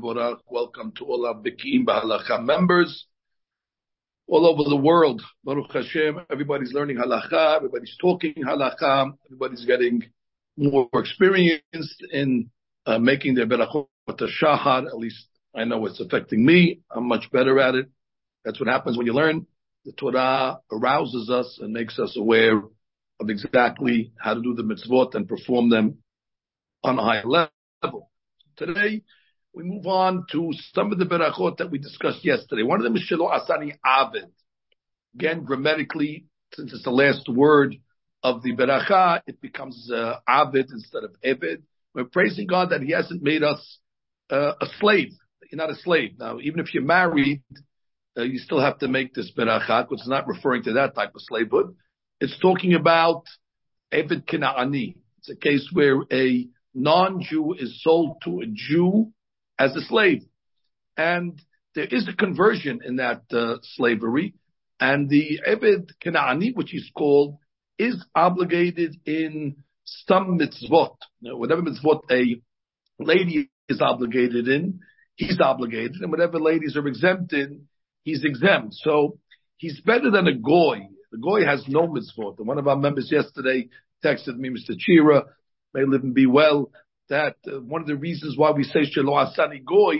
Welcome to all our Bekiim Bahalacha members all over the world. Baruch Hashem, everybody's learning halacha, everybody's talking halacha, everybody's getting more experienced in uh, making their berachot shahad. At least I know it's affecting me. I'm much better at it. That's what happens when you learn. The Torah arouses us and makes us aware of exactly how to do the mitzvot and perform them on a high level. Today, we move on to some of the berachot that we discussed yesterday. One of them is Shelo Asani Avid. Again, grammatically, since it's the last word of the beracha, it becomes uh, Avid instead of Eved. We're praising God that He hasn't made us uh, a slave. You're not a slave. Now, even if you're married, uh, you still have to make this berachat, which is not referring to that type of slavehood. It's talking about Eved Kinaani. It's a case where a non-Jew is sold to a Jew as a slave. And there is a conversion in that uh, slavery. And the Eved Kanaani, which is called, is obligated in some mitzvot. whatever mitzvot a lady is obligated in, he's obligated. And whatever ladies are exempt in, he's exempt. So he's better than a goy. The goy has no mitzvot. And one of our members yesterday texted me, Mr. Chira, may live and be well that uh, one of the reasons why we say Shelo Asani Goy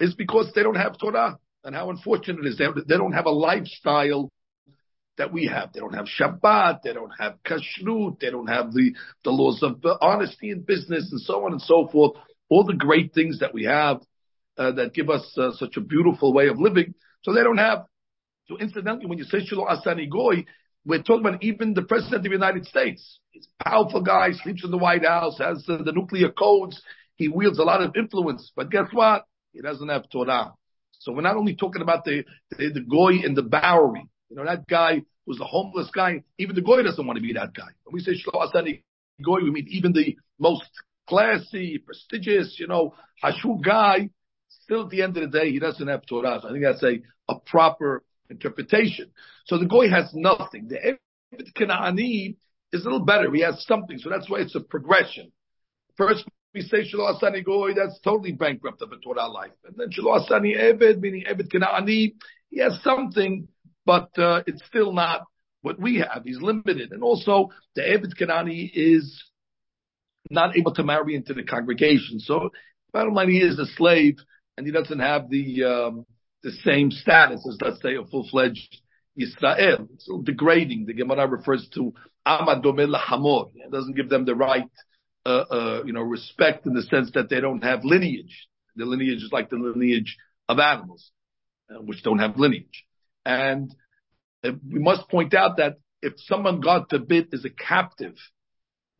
is because they don't have Torah. And how unfortunate it is. They, they don't have a lifestyle that we have. They don't have Shabbat. They don't have Kashrut. They don't have the, the laws of honesty in business and so on and so forth. All the great things that we have uh, that give us uh, such a beautiful way of living. So they don't have. So incidentally, when you say Shelo Asani Goy, we're talking about even the president of the United States. He's a powerful guy, sleeps in the White House, has the, the nuclear codes. He wields a lot of influence. But guess what? He doesn't have Torah. So we're not only talking about the, the, the goy in the Bowery. You know, that guy was a homeless guy. Even the goy doesn't want to be that guy. When we say Shlo Asani goy, we mean even the most classy, prestigious, you know, hashu guy. Still at the end of the day, he doesn't have Torah. So I think that's a, a proper interpretation. So the goy has nothing. The Eved Kanaani is a little better. He has something. So that's why it's a progression. First, we say Shelo Asani Goy, that's totally bankrupt of a Torah life. And then Shelo Asani Eved, meaning Eved Kanaani, he has something, but uh, it's still not what we have. He's limited. And also, the Eved Kanaani is not able to marry into the congregation. So, bottom line, he is a slave, and he doesn't have the um, the same status as, let's say, a full-fledged Yisrael. It's degrading. The Gemara refers to Am Hadomeh Lachamor. It doesn't give them the right, uh, uh, you know, respect in the sense that they don't have lineage. The lineage is like the lineage of animals, uh, which don't have lineage. And uh, we must point out that if someone, God forbid, is a captive,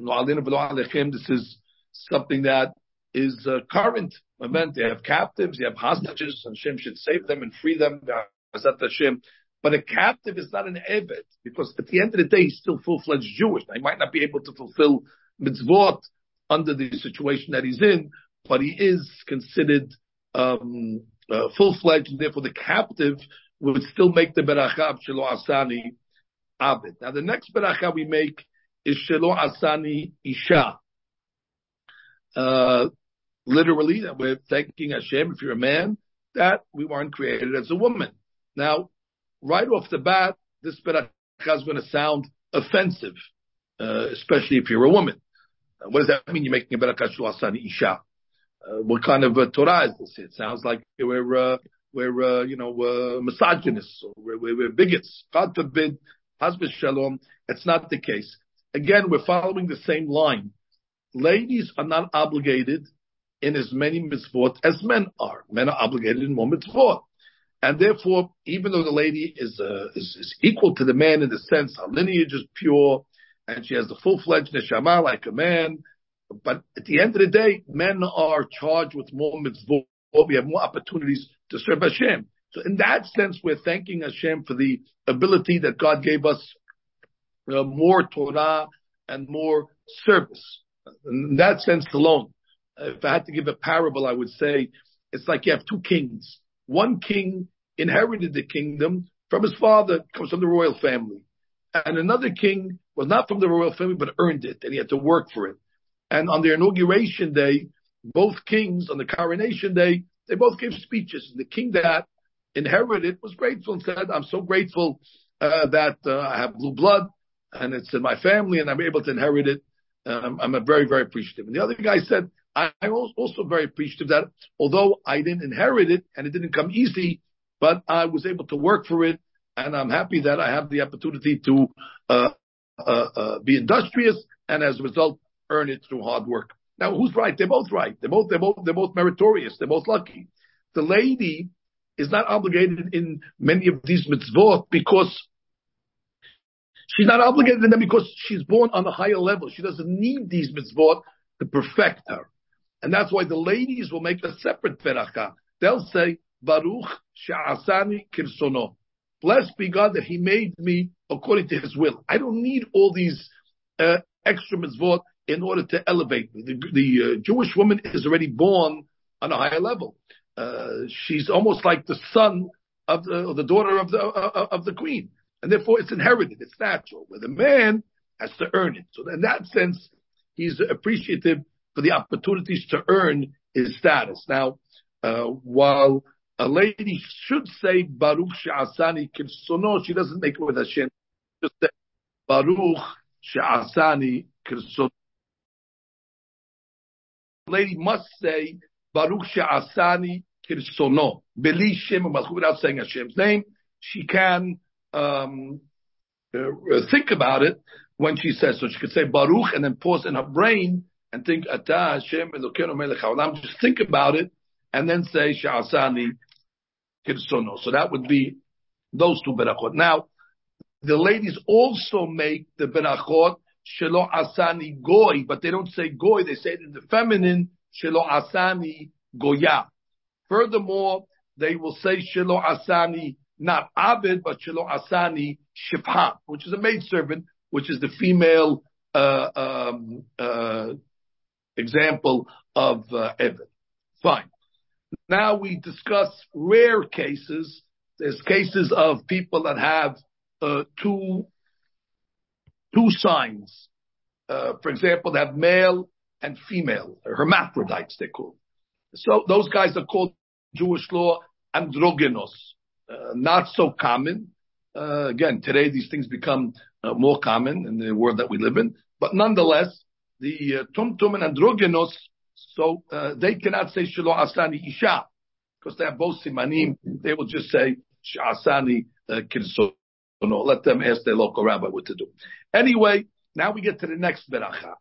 this is something that is a current event. They have captives, they have hostages, and Hashem should save them and free them. But a captive is not an Eved, because at the end of the day, he's still full-fledged Jewish. Now, he might not be able to fulfill mitzvot under the situation that he's in, but he is considered um, uh, full-fledged, and therefore the captive would still make the beracha Shelo Asani Abed. Now, the next beracha we make is Shelo Asani Isha. Uh, literally that we're thanking Hashem, if you're a man, that we weren't created as a woman. Now, right off the bat, this beracha is going to sound offensive, uh, especially if you're a woman. Uh, what does that mean? You're making a beracha shuasani isha. Uh, what kind of uh, Torah is this? It sounds like we're, uh, we're, uh, you know, uh, misogynists or we're, we're, we're bigots. God forbid, Hasbis Shalom. It's not the case. Again, we're following the same line. Ladies are not obligated in as many mitzvot as men are. Men are obligated in more mitzvot. And therefore, even though the lady is, uh, is, is, equal to the man in the sense her lineage is pure and she has the full-fledged neshama like a man, but at the end of the day, men are charged with more mitzvot. We have more opportunities to serve Hashem. So in that sense, we're thanking Hashem for the ability that God gave us uh, more Torah and more service. In that sense alone if I had to give a parable, I would say it's like you have two kings. One king inherited the kingdom from his father, comes from the royal family. And another king was not from the royal family, but earned it, and he had to work for it. And on their inauguration day, both kings on the coronation day they both gave speeches. And The king that inherited was grateful and said, I'm so grateful uh, that uh, I have blue blood and it's in my family and I'm able to inherit it. Um, I'm a very, very appreciative. And the other guy said, I'm also very appreciative that although I didn't inherit it and it didn't come easy, but I was able to work for it and I'm happy that I have the opportunity to uh, uh, uh, be industrious and as a result earn it through hard work. Now, who's right? They're both right. They're both they're both they're both meritorious. They're both lucky. The lady is not obligated in many of these mitzvot because she's not obligated in them because she's born on a higher level. She doesn't need these mitzvot to perfect her. And that's why the ladies will make a separate beracha. They'll say, Baruch she'asani kirsono. Blessed be God that He made me according to His will. I don't need all these uh, extra mitzvot in order to elevate me. The, the uh, Jewish woman is already born on a higher level. Uh, she's almost like the son of the, the daughter of the uh, of the queen, and therefore it's inherited. It's natural. Where the man has to earn it. So in that sense, he's appreciative for the opportunities to earn his status. Now, uh, while a lady should say Baruch She'asani Kirsono, she doesn't make it with Hashem. Just say Baruch She'asani Kirsono. Lady must say Baruch She'asani Kirsono. Beli Shem without saying Hashem's name. She can um, uh, think about it when she says so. She could say Baruch and then pause in her brain and think Ata Hashem Elokeinu Melech Haolam. Just think about it and then say She'asani Kirsono. So that would be those two berachot. Now, the ladies also make the berachot Shelo Asani Goy, but they don't say Goy. They say it in the feminine Shelo Asani Goya. Furthermore, they will say Shelo Asani not Abed, but Shelo Asani Shifha, which is a maidservant, which is the female uh, um, uh, example of uh, Fine. Now we discuss rare cases. There's cases of people that have uh, two two signs. Uh, for example, they have male and female, hermaphrodites they call. So those guys are called Jewish law androgynos. Uh, not so common. Uh, again, today these things become uh, more common in the world that we live in. But nonetheless, the uh, tumtum and androgynos, so uh, they cannot say shelo asani isha because they have both simanim. They will just say shasani uh, kirsono. Let them ask their local rabbi what to do. Anyway, now we get to the next beracha.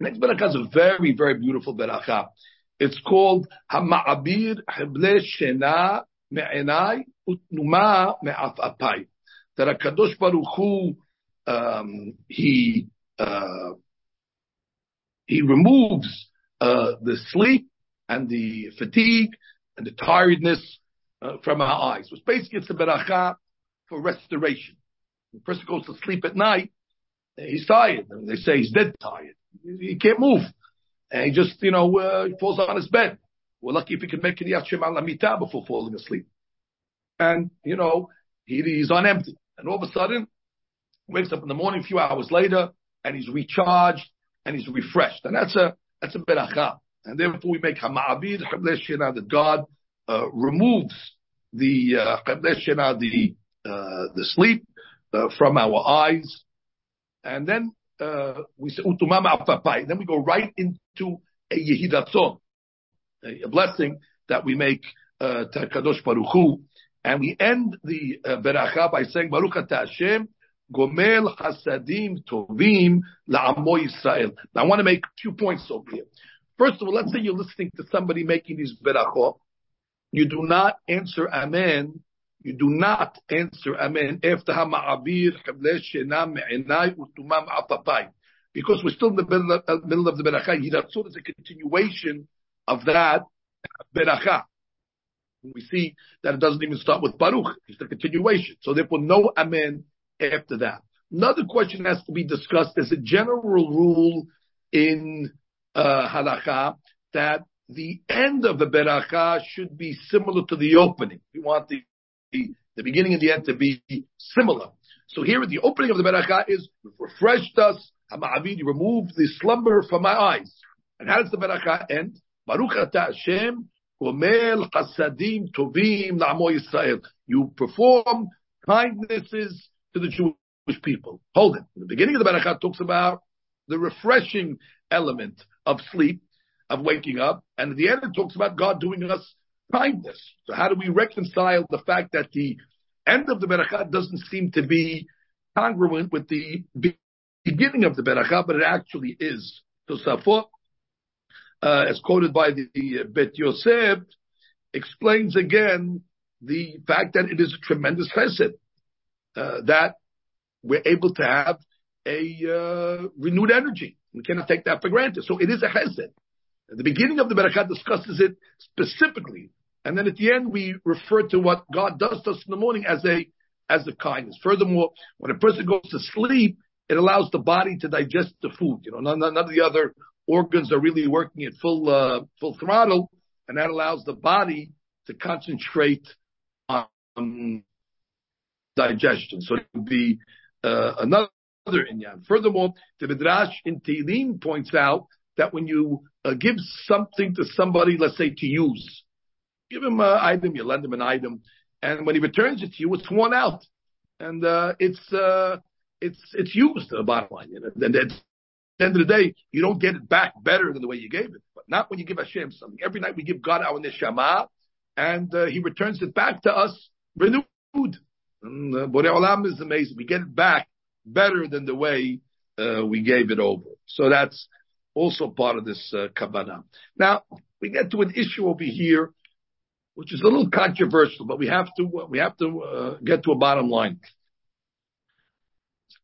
Next beracha is a very, very beautiful beracha. It's called Hama'abir Heble Shena Me'enai Utnuma Me'afapai. That HaKadosh Baruch Hu, um, he, uh, he removes, uh, the sleep and the fatigue and the tiredness, uh, from our eyes. Which basically it's a beracha for restoration. The person goes to sleep at night, he's tired. They say he's dead tired. He can't move. And he just, you know, uh, falls on his bed. We're lucky if he can make it Yachim al before falling asleep. And, you know, he, he's on empty. And all of a sudden, wakes up in the morning a few hours later, and he's recharged, and he's refreshed. And that's a, that's a beracha. And therefore we make hama'abid, that God, uh, removes the, uh, the, uh, the sleep, uh, from our eyes. And then uh, we say utumama afapai. Then we go right into a Yehi Ratzon, a blessing that we make uh, Kadosh Baruch Hu, and we end the uh, beracha by saying Baruch Ata Hashem. Gomel Hasadim Tovim La'amo Yisrael. Now I want to make two points over here. First of all, let's say you're listening to somebody making these berachot. You do not answer Amen you do not answer Amen after Hama'abir, Chableh Shena, Me'enai, Utumam, Apapai. Because we're still in the middle of, uh, the Beracha. Yiratzot is a continuation of that Beracha. We see that it doesn't even start with Baruch. It's the continuation. So therefore, no Amen after that. Another question has to be discussed. as a general rule in uh, Halacha that the end of the beracha should be similar to the opening. We want the the beginning and the end to be similar. So here the opening of the beracha is refreshed us, Hama'avid, remove the slumber from my eyes. And how does the beracha end? Baruch ata Hashem, Gomel Chasadim Tovim La'amo Yisrael. You perform kindnesses to the Jewish people. Hold it. In The beginning of the Barakah talks about the refreshing element of sleep, of waking up, and at the end it talks about God doing us kindness. So how do we reconcile the fact that the end of the Barakah doesn't seem to be congruent with the beginning of the Barakah, but it actually is. So Safot, uh, as quoted by the, the Bet Yosef, explains again the fact that it is a tremendous chesed, uh, that we're able to have a uh, renewed energy. We cannot take that for granted. So it is a chesed. The beginning of the Barakah discusses it specifically. And then at the end, we refer to what God does to us in the morning as a, as a kindness. Furthermore, when a person goes to sleep, it allows the body to digest the food. You know, none, none of the other organs are really working at full, uh, full throttle, and that allows the body to concentrate on digestion. So it would be, uh, another inyan. Furthermore, the Midrash in Tehillim points out that when you uh, give something to somebody, let's say to use, give him an item, you lend him an item, and when he returns it to you, it's worn out, and uh, it's uh, it's it's used. The bottom line, you know? and at the end of the day, you don't get it back better than the way you gave it. But not when you give Hashem something. Every night we give God our neshama, and uh, He returns it back to us renewed. And uh, Borei Olam is amazing. We get it back better than the way uh, we gave it over. So that's also part of this uh, Kabbalah. Now we get to an issue over here, which is a little controversial, but we have to we have to uh, get to a bottom line.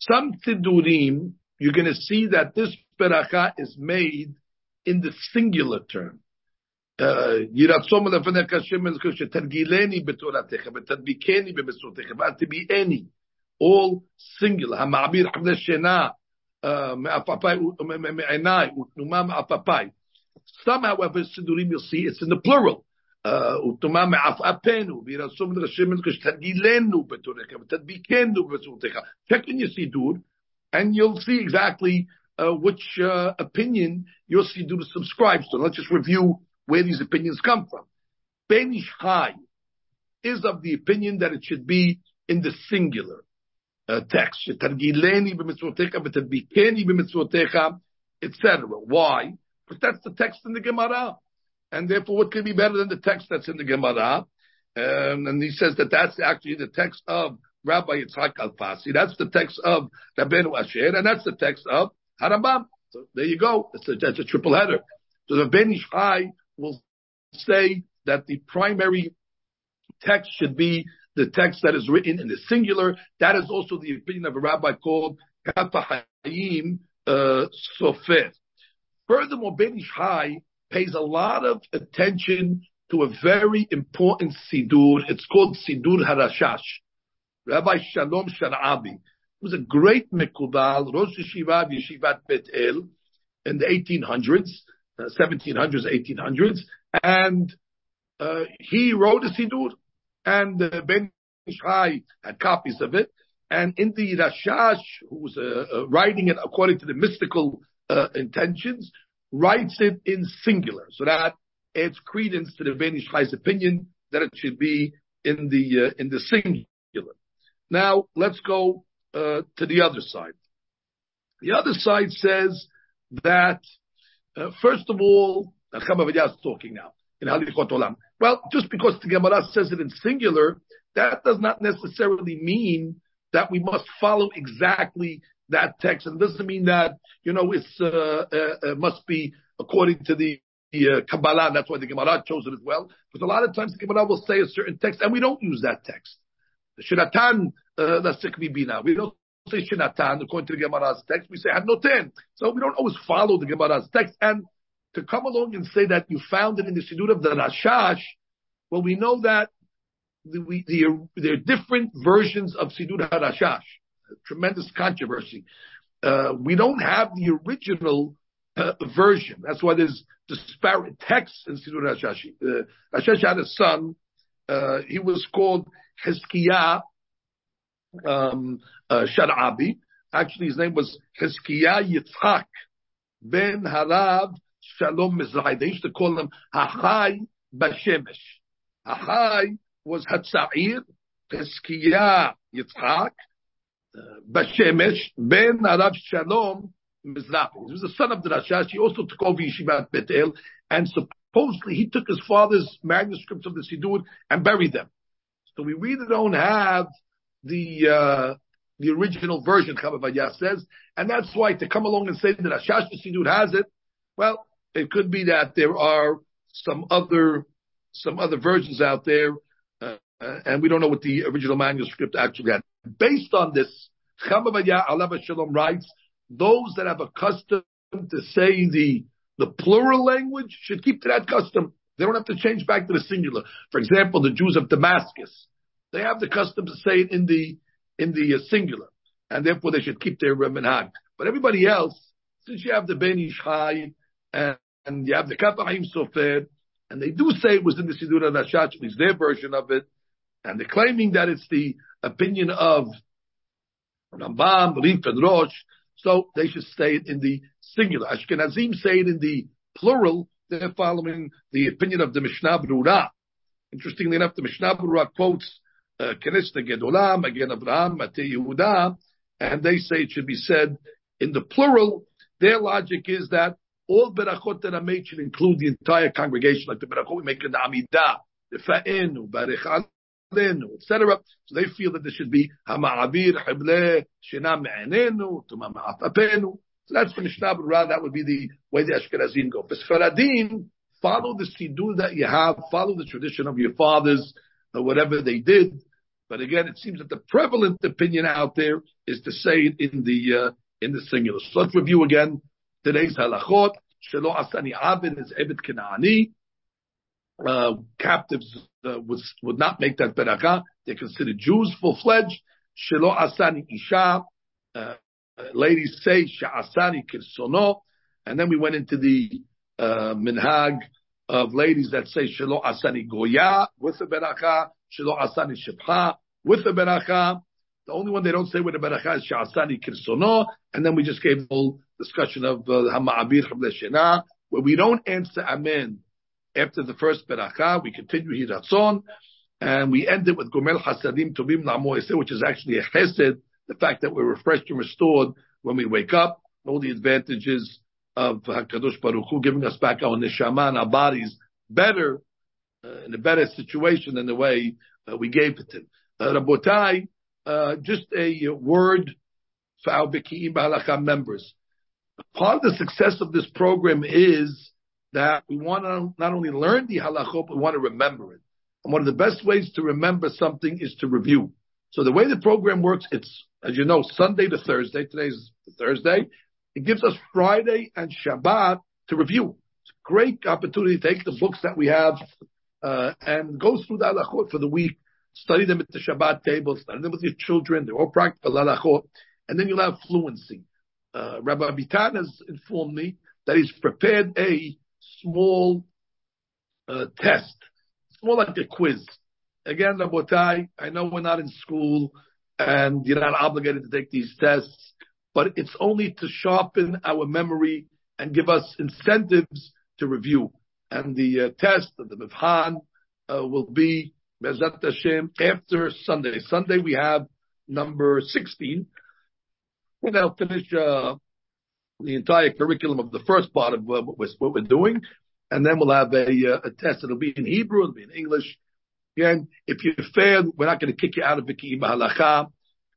Some Sidurim, you're going to see that this beracha is made in the singular term. ירצום לפניך השם אלוקיך שתרגילני בתורתך ותדביקני במצוותיך ואל תביאני all singular המעביר חבלי שינה מעפפיי מעיניי ותנומה מעפפיי some however sidurim you'll see it's in the plural ותנומה מעפעפינו וירצום לשם אלוקיך שתרגילנו בתורתך ותדביקנו במצוותיך check in your sidur and you'll see exactly uh, which uh, opinion your sidur subscribes to let's just review where these opinions come from. Ben Ish is of the opinion that it should be in the singular uh, text. etc. Why? Because that's the text in the Gemara. And therefore, what could be better than the text that's in the Gemara? Um, and he says that that's actually the text of Rabbi Yitzhak Alfasi. That's the text of Rabbeinu Asher, and that's the text of Harambam. So there you go. It's a, that's a triple header. So the Ben Ish Chai will say that the primary text should be the text that is written in the singular. That is also the opinion of a rabbi called Kaf HaChaim uh, Sofer. Furthermore, Ben Ish pays a lot of attention to a very important sidur. It's called Sidur Harashash. Rabbi Shalom Sharabi was a great Mekubal, Rosh Yeshiva Yeshivat Bet El in the 1800s. 1700s, 1800s, and uh, he wrote a Sidur, and uh, Ben Shai had copies of it, and in the Rashash, who was uh, uh, writing it according to the mystical uh, intentions, writes it in singular, so that adds credence to the Ben Shai's opinion that it should be in the uh, in the singular. Now let's go to the other side. The other side says that uh, first of all, Chama is talking now in Halichot Olam. Well, just because the Gemara says it in singular, that does not necessarily mean that we must follow exactly that text, and doesn't mean that you know it's uh, uh, uh must be according to the uh, Kabbalah. That's why the Gemara chose it as well. Because a lot of times the Gemara will say a certain text, and we don't use that text. The Shiratan uh, bina. We don't say Shinatan according to the Gemara's text. We say Hanoten. So we don't always follow the Gemara's text. And to come along and say that you found it in the Siddur of the Rashash, well, we know that the, we, the, there are different versions of Siddur HaRashash. Tremendous controversy. Uh, we don't have the original uh, version. That's why there's disparate texts in Siddur Rashash. Uh, Rashash had a son. Uh, he was called Hezkiah um, uh, Sharabi. Actually, his name was Hezkiah Yitzhak ben Harav Shalom Mizrahi. They used to call him Hachai Bashemesh. Ahai was Hatzair, Cheskiyah Yitzchak, uh, Bashemesh, Ben Arav Shalom Mizrahi. He was the son of the Rashash. He also took over Yeshivat Betel, and supposedly he took his father's manuscripts of the Siddur and buried them. So we really don't have the uh, the original version, Chavavayah says, and that's why to come along and say that Rashash Siddur has it, well, it could be that there are some other some other versions out there, uh, and we don't know what the original manuscript actually had. Based on this, Chavavayah Alav Shalom writes, those that have a custom to say the the plural language should keep to that custom. They don't have to change back to the singular. For example, the Jews of Damascus, they have the custom to say it in the in the uh, singular, and therefore they should keep their minhag. But everybody else, since you have the Ben Ish Chai and, and you have the Kaf HaChaim Sofer, and they do say it was in the Siddur Rashash, it's their version of it, and they're claiming that it's the opinion of Rambam, Rif, and Rosh, so they should say it in the singular. Ashkenazim say it in the plural, they're following the opinion of the Mishnah Brura. Interestingly enough, the Mishnah Brura quotes Uh, Knesset Gedolah, Magen Abraham, Mate Yehuda, and they say it should be said in the plural. Their logic is that all berachot that are made should include the entire congregation, like the berachot we make in the Amidah, the Fa'enu, Barech Alenu, etc. So they feel that there should be Hama'avir, Hible, Shina Me'enenu, Tuma Ma'atapenu. So that's the Mishnah Brura, that would be the way the Ashkenazim go. For Sfaradim, follow the Siddur that you have, follow the tradition of your fathers, whatever they did. But again, it seems that the prevalent opinion out there is to say it in the uh, in the singular. So let's review again today's halachot. Shelo asani abin is ebed kenani. Uh, captives uh, would would not make that beracha. They're considered Jews full fledged. Shelo asani isha. Uh, ladies say sha'asani kirsono. And then we went into the uh, minhag of ladies that say Shelo Asani Goya with the Beracha, Shelo Asani Shepha with the Beracha. The only one they don't say with the Beracha is Sha'asani Kirsono. And then we just gave a whole discussion of uh, Hama'abir Chavle Shena, where we don't answer Amen after the first Beracha. We continue Hiratzon. And we end it with Gomel Hasadim Tobim Namo which is actually a chesed, the fact that we're refreshed and restored when we wake up, all the advantages of Hakadosh Baruch Hu giving us back our neshama and our bodies better uh, in a better situation than the way uh, we gave it to him. Uh, Rabotai, uh, just a word for our Beki'im Ba'alachah members. Part of the success of this program is that we want to not only learn the halachot, but we want to remember it. And one of the best ways to remember something is to review. So the way the program works, it's, as you know, Sunday to Thursday. Today's Thursday. It gives us Friday and Shabbat to review. It's a great opportunity to take the books that we have uh, and go through the halachot for the week, study them at the Shabbat table, study them with your children. They're all practical halachot, and then you'll have fluency. Uh, Rabbi Bitan has informed me that he's prepared a small uh, test. It's more like a quiz. Again, Rabotai, I know we're not in school and you're not obligated to take these tests but it's only to sharpen our memory and give us incentives to review. And the uh, test, of the Mivhan, uh, will be Bezat Hashem after Sunday. Sunday we have number 16. And I'll finish uh, the entire curriculum of the first part of what, we're, what, we're, doing. And then we'll have a, uh, a test. It'll be in Hebrew, it'll be in English. Again, if you fail, we're not going to kick you out of Vicky Halacha.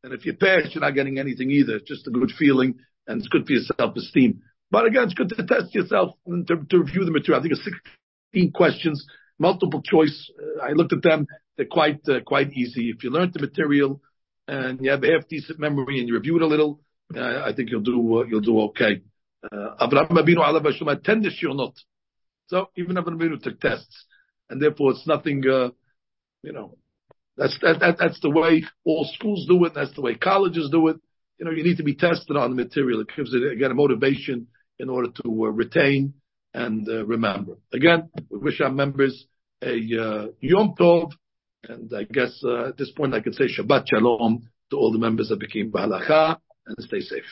And if you pass, you're not getting anything either. It's just a good feeling and it's good for your self-esteem. But again, it's good to test yourself and to, to review the material. I think it's 16 questions, multiple choice. Uh, I looked at them. They're quite, uh, quite easy. If you learn the material and you have a half decent memory and you review it a little, uh, I think you'll do, uh, you'll do okay. Uh, Abraham Abinu alav Hashem had 10 this year not. So even Abraham Abinu took tests and therefore it's nothing, uh, you know, that's that, that that's the way all schools do it. That's the way colleges do it. You know, you need to be tested on the material. It gives it again a motivation in order to uh, retain and uh, remember. Again, we wish our members a uh, Yom Tov, and I guess uh, at this point I can say Shabbat Shalom to all the members of Bekiim Bahalacha, and stay safe.